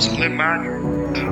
Slim man.